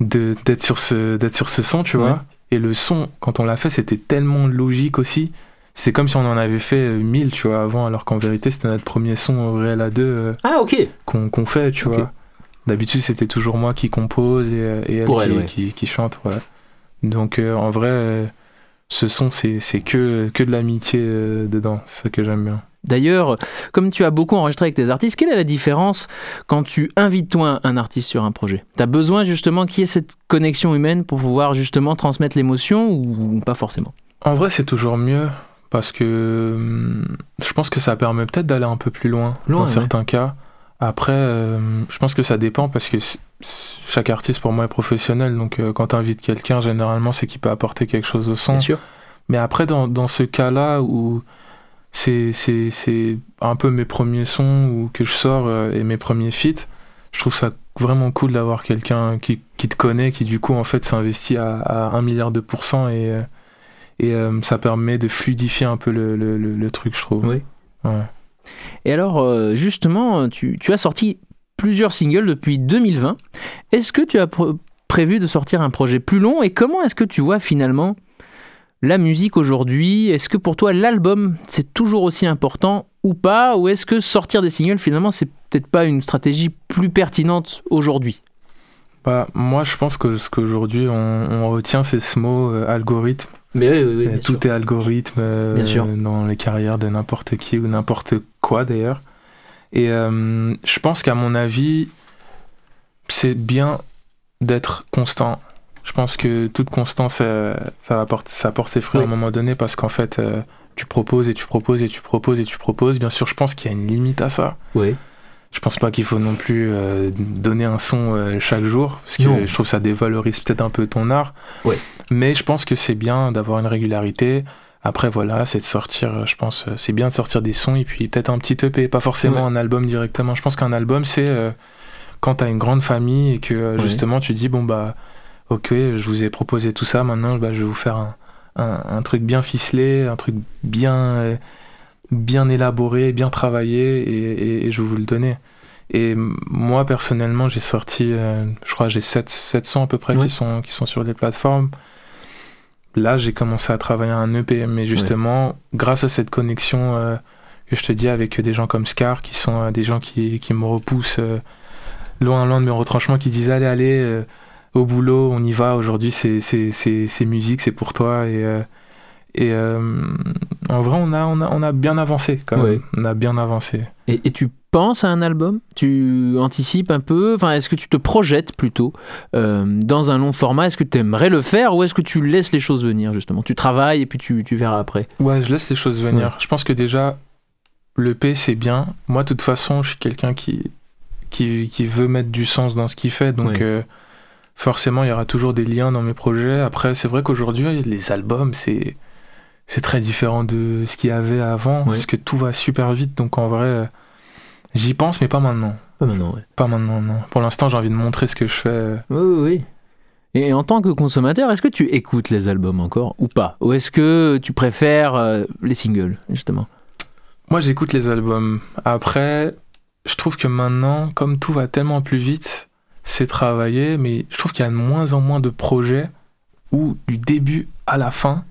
Speaker 10: d'être sur ce, d'être sur ce son, tu vois.
Speaker 2: Ouais.
Speaker 10: Et le son, quand on l'a fait, c'était tellement logique aussi. C'est comme si on en avait fait euh, 1000, tu vois, avant, alors qu'en vérité, c'était notre premier son réel à deux euh,
Speaker 2: Ah, ok.
Speaker 10: qu'on, fait, tu vois. D'habitude, c'était toujours moi qui compose et, et elle, qui,
Speaker 2: ouais.
Speaker 10: qui, qui chante, ouais. Donc, euh, en vrai, ce son, c'est, que, que de l'amitié euh, dedans. C'est ça que j'aime bien.
Speaker 2: D'ailleurs, comme tu as beaucoup enregistré avec tes artistes, quelle est la différence quand tu invites toi un artiste sur un projet? Tu as besoin justement qu'il y ait cette connexion humaine pour pouvoir justement transmettre l'émotion ou pas forcément?
Speaker 10: En vrai, c'est toujours mieux parce que hum, je pense que ça permet peut-être d'aller un peu plus loin,
Speaker 2: Loin,
Speaker 10: dans
Speaker 2: ouais.
Speaker 10: certains cas. Après, euh, je pense que ça dépend parce que chaque artiste pour moi est professionnel. Donc, euh, quand tu invites quelqu'un, généralement, c'est qu'il peut apporter quelque chose au son.
Speaker 2: Bien sûr.
Speaker 10: Mais après, dans, dans ce cas-là où c'est, c'est, c'est un peu mes premiers sons ou que je sors euh, et mes premiers feats, je trouve ça vraiment cool d'avoir quelqu'un qui, qui, te connaît, qui du coup en fait s'investit à, à 1 milliard de pourcents et, euh, et euh, ça permet de fluidifier un peu le, le, le, truc, je trouve.
Speaker 2: Oui. Et alors, justement, tu, tu, as sorti plusieurs singles depuis 2020. Est-ce que tu as prévu de sortir un projet plus long et comment est-ce que tu vois finalement la musique aujourd'hui? Est-ce que pour toi l'album c'est toujours aussi important ou pas? Ou est-ce que sortir des singles finalement c'est peut-être pas une stratégie plus pertinente aujourd'hui?
Speaker 10: Bah, Moi je pense que ce qu'aujourd'hui on, retient c'est ce mot euh, algorithme.
Speaker 2: Mais oui,
Speaker 10: oui, Tout est algorithme euh, dans les carrières de n'importe qui ou n'importe quoi d'ailleurs. Et euh, je pense qu'à mon avis, c'est bien d'être constant je pense que toute constance, euh, ça, apporte, ça apporte ses fruits à un moment donné parce qu'en fait, euh, tu proposes et tu proposes et tu proposes et tu proposes. Bien sûr, je pense qu'il y a une limite à ça.
Speaker 2: Oui.
Speaker 10: Je pense pas qu'il faut non plus donner un son chaque jour parce que je trouve que ça dévalorise peut-être un peu ton art.
Speaker 2: Oui.
Speaker 10: Mais je pense que c'est bien d'avoir une régularité. Après, voilà, c'est de sortir, je pense, c'est bien de sortir des sons et puis peut-être un petit EP, pas forcément un album directement. Je pense qu'un album, c'est quand tu as une grande famille et que justement tu dis, bon, bah ok, je vous ai proposé tout ça, maintenant bah, je vais vous faire un, un, truc bien ficelé, un truc bien, bien élaboré, bien travaillé, et, et, je vais vous le donner. Et moi, personnellement, j'ai sorti, euh, je crois, j'ai 7, 700 à peu près qui, sont, qui sont sur les plateformes. Là, j'ai commencé à travailler un EP, mais justement, grâce à cette connexion euh, que je te dis avec des gens comme Scar, qui sont euh, des gens qui, qui me repoussent loin, loin de mes retranchements, qui disent allez, allez au boulot, on y va. Aujourd'hui, c'est musique, c'est pour toi. Et, euh, et euh, en vrai, on a, on a, on a bien avancé quand même. On a bien avancé.
Speaker 2: Et, et, tu penses à un album? Tu anticipes un peu? Enfin, Est-ce que tu te projettes plutôt euh, dans un long format? Est-ce que tu aimerais le faire ou est-ce que tu laisses les choses venir justement? Tu travailles et puis tu, tu, verras après
Speaker 10: Ouais, je laisse les choses venir. Je pense que déjà, le P, c'est bien. Moi, de toute façon, je suis quelqu'un qui, qui, qui, veut mettre du sens dans ce qu'il fait. Donc forcément, il y aura toujours des liens dans mes projets. Après, c'est vrai qu'aujourd'hui, les albums, c'est c'est très différent de ce qu'il y avait avant, parce que tout va super vite. Donc en vrai, j'y pense, mais pas maintenant.
Speaker 2: Pas maintenant, ouais.
Speaker 10: Pas maintenant, non. Pour l'instant, j'ai envie de montrer ce que je fais.
Speaker 2: Oui, oui, oui. Et en tant que consommateur, est-ce que tu écoutes les albums encore ou pas? Ou est-ce que tu préfères euh, les singles, justement?
Speaker 10: Moi, j'écoute les albums. Après, je trouve que maintenant, comme tout va tellement plus vite, c'est travaillé, mais je trouve qu'il y a de moins en moins de projets où du début à la fin,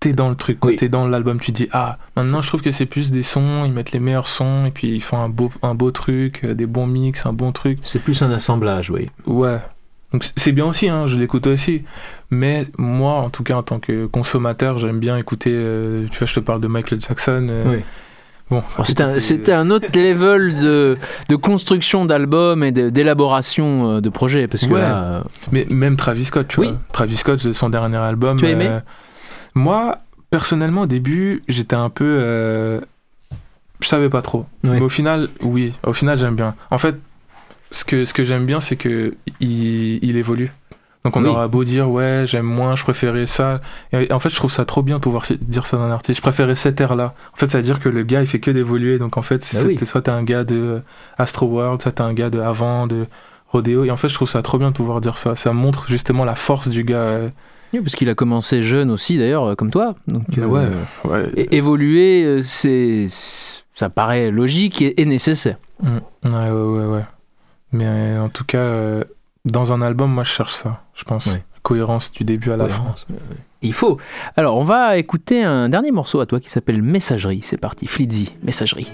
Speaker 10: t'es dans le truc, t'es dans l'album, tu dis ah maintenant je trouve que c'est plus des sons, ils mettent les meilleurs sons et puis ils font un beau, un beau truc, euh, des bons mix, un bon truc.
Speaker 2: C'est plus un assemblage, oui.
Speaker 10: Ouais. Donc c'est bien aussi, hein, je l'écoute aussi. Mais moi, en tout cas, en tant que consommateur, j'aime bien écouter. Euh, tu vois, je te parle de Michael Jackson. Euh,
Speaker 2: oui. Bon, c'était un, autre level de, de construction d'albums et d'élaboration de, projets. Parce que euh,
Speaker 10: Mais même Travis Scott, tu vois. Travis Scott, son dernier album.
Speaker 2: Tu as aimé euh,
Speaker 10: Moi, personnellement, au début, j'étais un peu. je savais pas trop. Mais au final, oui. Au final, j'aime bien. En fait, ce que, ce que j'aime bien, c'est que il, il évolue. Donc on aura beau dire ouais j'aime moins, je préférais ça. Et en fait je trouve ça trop bien de pouvoir dire ça d'un artiste. Je préférais cette ère là. En fait ça veut dire que le gars il fait que d'évoluer. Donc en fait bah soit t'es un gars de Astro World, soit t'es un gars de avant, de Rodeo. Et en fait je trouve ça trop bien de pouvoir dire ça. Ça montre justement la force du gars. Euh.
Speaker 2: Oui, parce qu'il a commencé jeune aussi d'ailleurs euh, comme toi. Donc
Speaker 10: ouais,
Speaker 2: euh, évoluer c'est ça paraît logique et, nécessaire.
Speaker 10: Ouais ouais ouais ouais. Mais en tout cas dans un album, moi je cherche ça, je pense. Cohérence du début à la fin.
Speaker 2: Il faut. Alors, on va écouter un dernier morceau à toi qui s'appelle Messagerie. C'est parti, Flitzy, Messagerie.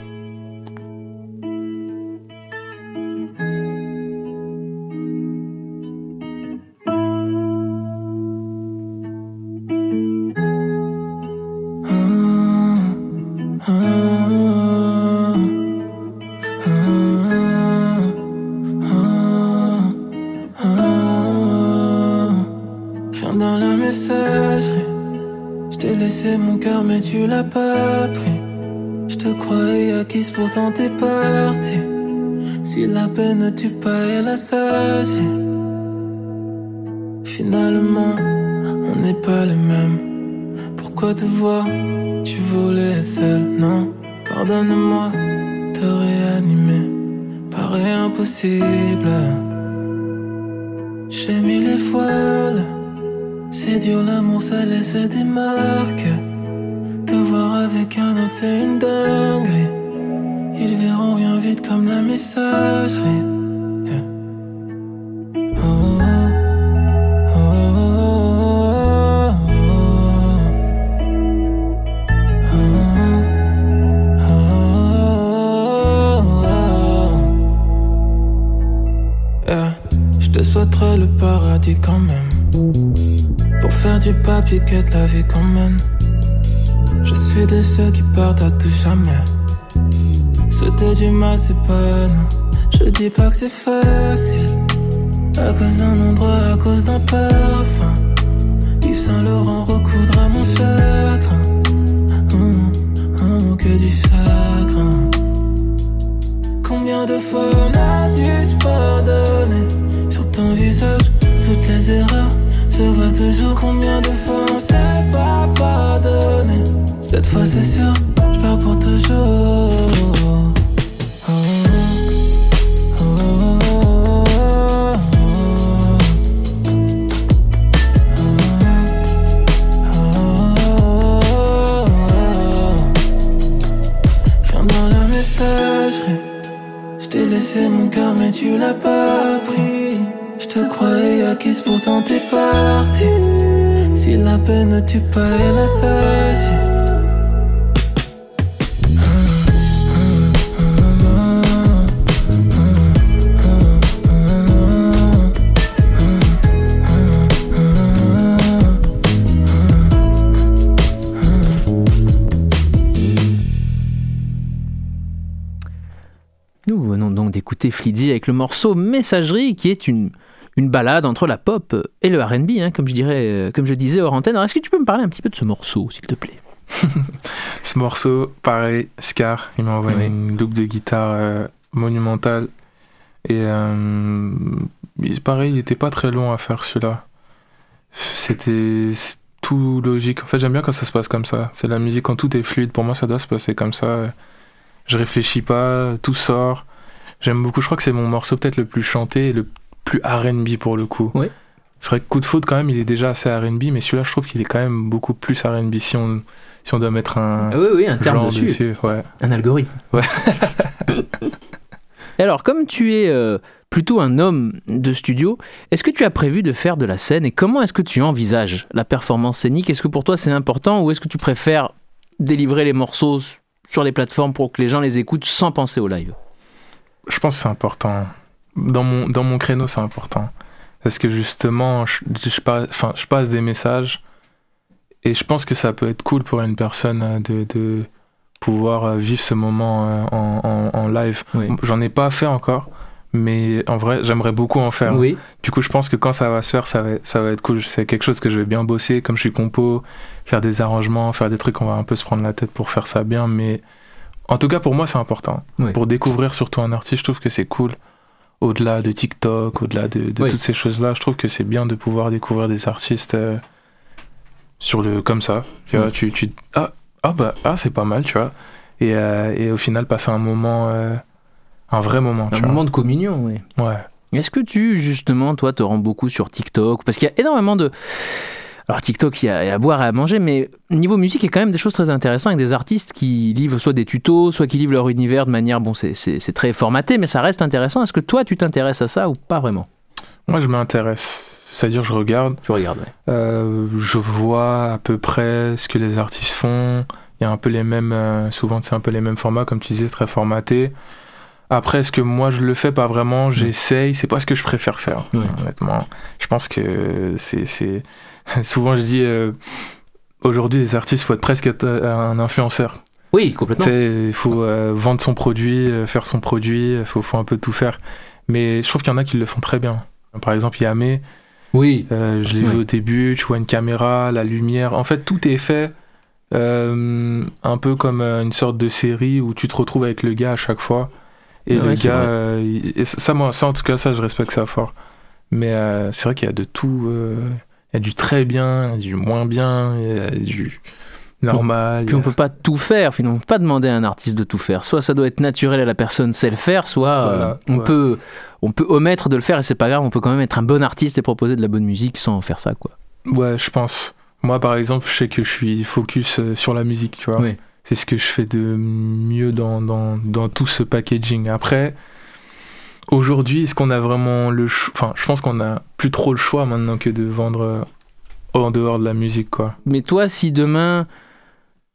Speaker 3: Ne tue pas, a sagi. Finalement, on n'est pas les mêmes. Pourquoi te voir? Tu voulais être seul, non? Pardonne-moi, te réanimer paraît impossible. Jamais. Souhaiter du mal, c'est pas non. Je dis pas que c'est facile. À cause d'un endroit, à cause d'un parfum. Yves Saint Laurent recoudra mon chagrin. Hum, hum, que du chagrin. Combien de fois on a dû se pardonner Sur ton visage, toutes les erreurs? Se voient toujours Combien de fois on s'est pas pardonné. Cette fois c'est sûr, je pars pour toujours. T'ai laissé mon cœur mais tu l'as pas pris te croyais acquise pourtant t'es parti. Si la peine ne tue pas elle a sagi
Speaker 2: Nous venons donc d'écouter Flidzy avec le morceau Messagerie, qui est une, une balade entre la pop et le RB, hein, comme, je dirais, euh, comme je disais hors antenne. Alors, est-ce que tu peux me parler un petit peu de ce morceau, s'il te plaît?
Speaker 10: Ce morceau, pareil, Scar, il m'a envoyé une loupe de guitare euh, monumentale. Et euh, il- pareil, il était pas très long à faire celui-là. C'était tout logique. En fait, j'aime bien quand ça se passe comme ça. C'est la musique quand tout est fluide. Pour moi, ça doit se passer comme ça. Je réfléchis pas, tout sort. J'aime beaucoup. Je crois que c'est mon morceau peut-être le plus chanté et le plus R&B pour le coup.
Speaker 2: Ouais.
Speaker 10: C'est vrai que Coup de faute quand même, il est déjà assez R&B, mais celui-là, je trouve qu'il est quand même beaucoup plus R&B si on si on doit mettre un
Speaker 2: Ah oui, oui, un terme dessus.
Speaker 10: ouais.
Speaker 2: Un algorithme.
Speaker 10: Ouais.
Speaker 2: Et alors, comme tu es euh, plutôt un homme de studio, est-ce que tu as prévu de faire de la scène et comment est-ce que tu envisages la performance scénique? Est-ce que pour toi c'est important ou est-ce que tu préfères délivrer les morceaux sur les plateformes pour que les gens les écoutent sans penser au live?
Speaker 10: Je pense que c'est important. Dans mon, dans mon créneau, c'est important. Parce que justement, je, je passe, enfin, je passe des messages et je pense que ça peut être cool pour une personne euh, de, de pouvoir euh, vivre ce moment euh, en, en- en live.
Speaker 2: Oui.
Speaker 10: J'en ai pas fait encore, mais en vrai, j'aimerais beaucoup en faire.
Speaker 2: Oui.
Speaker 10: Du coup, je pense que quand ça va se faire, ça va, ça va être cool. C'est quelque chose que je vais bien bosser, comme je suis compo, faire des arrangements, faire des trucs, on va un peu se prendre la tête pour faire ça bien, mais en tout cas, pour moi, c'est important.
Speaker 2: Oui.
Speaker 10: Pour découvrir surtout un artiste, je trouve que c'est cool. Au-delà de TikTok, au-delà de, de
Speaker 2: Oui.
Speaker 10: toutes ces choses-là, je trouve que c'est bien de pouvoir découvrir des artistes euh, sur le comme ça. Tu vois,
Speaker 2: Oui.
Speaker 10: tu, tu ah, ah bah ah c'est pas mal, tu vois. Et, euh, et au final, passer un moment, euh, un vrai moment.
Speaker 2: Un
Speaker 10: tu vois.
Speaker 2: moment de communion, oui.
Speaker 10: Ouais.
Speaker 2: Est-ce que tu, justement, toi, te rends beaucoup sur TikTok? Parce qu'il y a énormément de... Alors TikTok, il y, a, il y a à boire et à manger, mais niveau musique, il y a quand même des choses très intéressantes avec des artistes qui livrent soit des tutos, soit qui livrent leur univers de manière... Bon, c'est- très formaté, mais ça reste intéressant. Est-ce que toi, tu t'intéresses à ça ou pas vraiment?
Speaker 10: Moi, je m'intéresse. C'est-à-dire, je regarde.
Speaker 2: Tu regardes, ouais.
Speaker 10: Euh, je vois à peu près ce que les artistes font. Il y a un peu les mêmes, euh, souvent c'est un peu les mêmes formats, comme tu disais, très formatés. Après, est-ce que moi je le fais pas vraiment? J'essaye. C'est pas ce que je préfère faire,
Speaker 2: Ouais.
Speaker 10: honnêtement. Je pense que c'est, souvent je dis, euh, aujourd'hui les artistes, faut être presque être un influenceur.
Speaker 2: Oui, complètement.
Speaker 10: il faut euh, vendre son produit, euh, faire son produit, il faut, faut un peu tout faire. Mais je trouve qu'il y en a qui le font très bien. Par exemple, Yamé,
Speaker 2: Oui.
Speaker 10: euh, je l'ai
Speaker 2: Ouais.
Speaker 10: vu au début, tu vois une caméra, la lumière. En fait, tout est fait euh, un peu comme euh, une sorte de série où tu te retrouves avec le gars à chaque fois. Et
Speaker 2: Ouais,
Speaker 10: le
Speaker 2: c'est
Speaker 10: gars, euh, et ça, moi, ça, en tout cas, ça, je respecte ça fort. Mais euh, c'est vrai qu'il y a de tout. euh, il y a du très bien, du moins bien, il y a du, normal.
Speaker 2: Puis on peut pas tout faire, finalement, on peut pas demander à un artiste de tout faire. Soit ça doit être naturel et la personne sait le faire, soit
Speaker 10: Voilà,
Speaker 2: on,
Speaker 10: ouais.
Speaker 2: peut, on peut omettre de le faire et c'est pas grave, on peut quand même être un bon artiste et proposer de la bonne musique sans faire ça, quoi.
Speaker 10: Ouais, je pense. Moi, par exemple, je sais que je suis focus sur la musique, tu vois.
Speaker 2: Oui.
Speaker 10: C'est ce que je fais de mieux dans, dans, dans tout ce packaging. Après, aujourd'hui, est-ce qu'on a vraiment le choix Enfin, je pense qu'on a plus trop le choix maintenant que de vendre euh, en dehors de la musique, quoi.
Speaker 2: Mais toi, si demain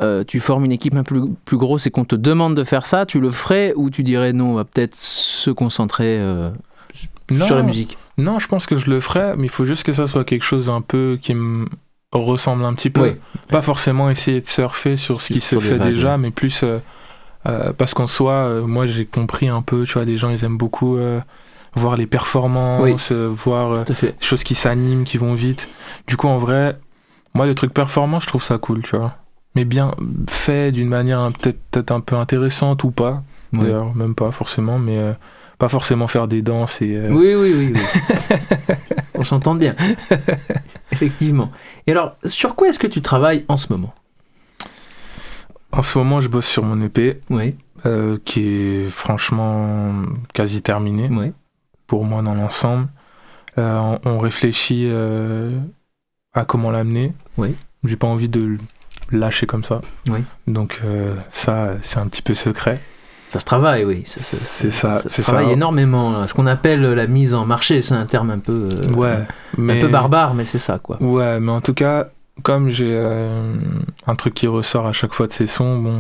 Speaker 2: euh, tu formes une équipe un peu plus, plus grosse et qu'on te demande de faire ça, tu le ferais ou tu dirais non, on va peut-être se concentrer euh, sur la musique?
Speaker 10: Non, je pense que je le ferais, mais il faut juste que ça soit quelque chose un peu qui me ressemble un petit peu.
Speaker 2: Oui.
Speaker 10: Pas forcément essayer de surfer sur ce qui
Speaker 2: Sur
Speaker 10: se fait
Speaker 2: vagues,
Speaker 10: déjà,
Speaker 2: ouais.
Speaker 10: mais plus euh, euh, parce qu'en soi, euh, moi j'ai compris un peu, tu vois, les gens ils aiment beaucoup voir les performances, voir des choses qui s'animent, qui vont vite. Du coup, en vrai, moi le truc performant, je trouve ça cool, tu vois. Mais bien fait d'une manière peut-être un peu intéressante ou pas. D'ailleurs, même pas forcément, mais pas forcément faire des danses et. euh,
Speaker 2: Oui, oui, oui. oui. on s'entend bien. Effectivement. Et alors, sur quoi est-ce que tu travailles en ce moment?
Speaker 10: En ce moment, je bosse sur mon EP,
Speaker 2: Oui,
Speaker 10: euh, qui est franchement quasi terminé.
Speaker 2: oui.
Speaker 10: pour moi dans l'ensemble. Euh, on, réfléchit à comment l'amener.
Speaker 2: Oui.
Speaker 10: J'ai pas envie de lâcher comme ça.
Speaker 2: Oui.
Speaker 10: Donc ça, c'est un petit peu secret.
Speaker 2: Ça se travaille, oui. Ça, ça-
Speaker 10: C'est ça,
Speaker 2: se
Speaker 10: c'est
Speaker 2: travaille
Speaker 10: ça.
Speaker 2: énormément. Ce qu'on appelle la mise en marché, c'est un terme un peu, euh,
Speaker 10: ouais, mais
Speaker 2: un peu barbare, mais c'est ça, quoi.
Speaker 10: Ouais, mais en tout cas, comme j'ai euh, un truc qui ressort à chaque fois de ces sons, bon,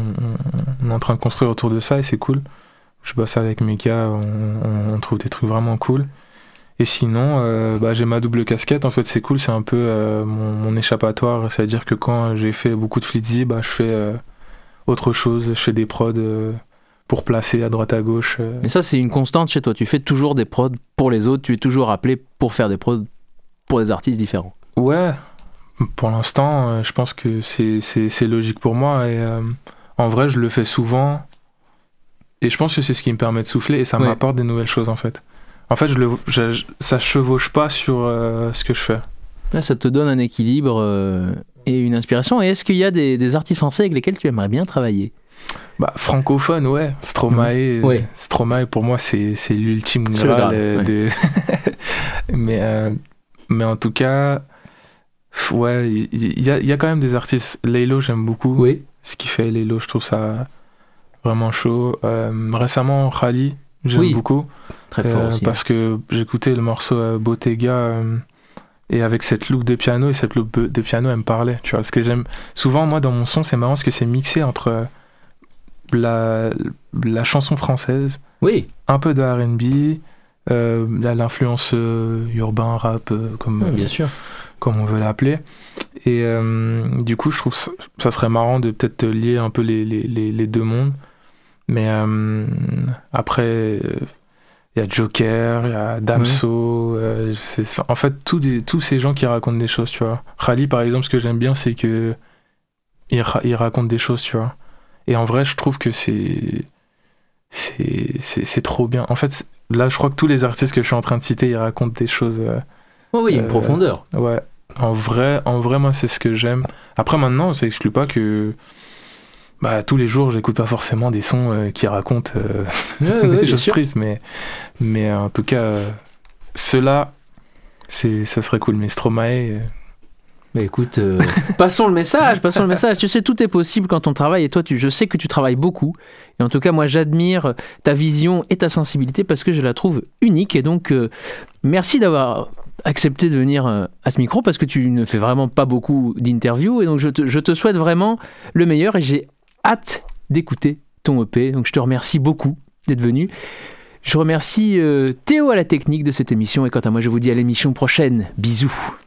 Speaker 10: on, est en train de construire autour de ça et c'est cool. Je bosse avec mes gars, on, on- trouve des trucs vraiment cool. Et sinon, euh, bah, j'ai ma double casquette. En fait, c'est cool, c'est un peu euh, mon, mon échappatoire. C'est-à-dire que quand j'ai fait beaucoup de flitzy, bah, je fais euh, autre chose. Je fais des prods euh, pour placer à droite à gauche. euh.
Speaker 2: Et ça, c'est une constante chez toi. Tu fais toujours des prods pour les autres. Tu es toujours appelé pour faire des prods pour des artistes différents.
Speaker 10: Ouais, pour l'instant, euh, je pense que c'est- logique pour moi. Et euh, en vrai, je le fais souvent. Et je pense que c'est ce qui me permet de souffler et ça
Speaker 2: Ouais.
Speaker 10: m'apporte des nouvelles choses en fait. En fait, je le, je- ça chevauche pas sur euh, ce que je fais.
Speaker 2: Là, ça te donne un équilibre euh, et une inspiration. Et est-ce qu'il y a des, des artistes français avec lesquels tu aimerais bien travailler?
Speaker 10: Bah, francophone, ouais. Stromae. Stromae pour moi, c'est c'est l'ultime graal euh, de. mais, euh, mais en tout cas, ouais, il y, a- il y a quand même des artistes. Laylo, j'aime beaucoup.
Speaker 2: Oui.
Speaker 10: ce qu'il fait Lelo, je trouve ça vraiment chaud. Euh, récemment, Khali, j'aime
Speaker 2: Oui,
Speaker 10: beaucoup.
Speaker 2: Très fort
Speaker 10: Euh,
Speaker 2: aussi.
Speaker 10: Parce que j'écoutais le morceau Bottega et avec cette loupe de piano, et cette loupe de piano, elle me parlait. Tu vois, ce que j'aime. Souvent, moi, dans mon son, c'est marrant parce que c'est mixé entre la, la chanson française,
Speaker 2: Oui,
Speaker 10: un peu de RB, euh, l'influence euh, urbain, rap, euh, comme,
Speaker 2: bien sûr.
Speaker 10: comme on veut l'appeler. Et du coup, je trouve ça, ça serait marrant de peut-être lier un peu les, les, les, les deux mondes. Mais après, il y a Joker, il y a Damso. euh, en fait, tous, des, tous ces gens qui racontent des choses, tu vois. Khali, par exemple, ce que j'aime bien, c'est que il, ra- il raconte des choses, tu vois. Et en vrai, je trouve que c'est. C'est c'est- c'est trop bien. En fait, là, je crois que tous les artistes que je suis en train de citer, ils racontent des choses.
Speaker 2: Oh, oui, une
Speaker 10: Euh,
Speaker 2: profondeur.
Speaker 10: Ouais, en vrai, en vrai, moi, c'est ce que j'aime. Après, maintenant, ça exclut pas que bah, tous les jours, j'écoute pas forcément des sons euh, qui racontent euh,
Speaker 2: Ouais, ouais,
Speaker 10: des choses
Speaker 2: sûr.
Speaker 10: tristes, mais, mais en tout cas, ceux-là, c'est, ça serait cool. Mais Stromae,
Speaker 2: écoute, euh, passons le message, passons le message. Tu sais, tout est possible quand on travaille et toi, tu, je sais que tu travailles beaucoup. Et en tout cas, moi, j'admire ta vision et ta sensibilité parce que je la trouve unique. Et donc, euh, merci d'avoir accepté de venir euh, à ce micro parce que tu ne fais vraiment pas beaucoup d'interviews. Et donc, je te, souhaite vraiment le meilleur et j'ai hâte d'écouter ton EP. Donc, je te remercie beaucoup d'être venu. Je remercie Théo à la technique de cette émission. Et quant à moi, je vous dis à l'émission prochaine. Bisous.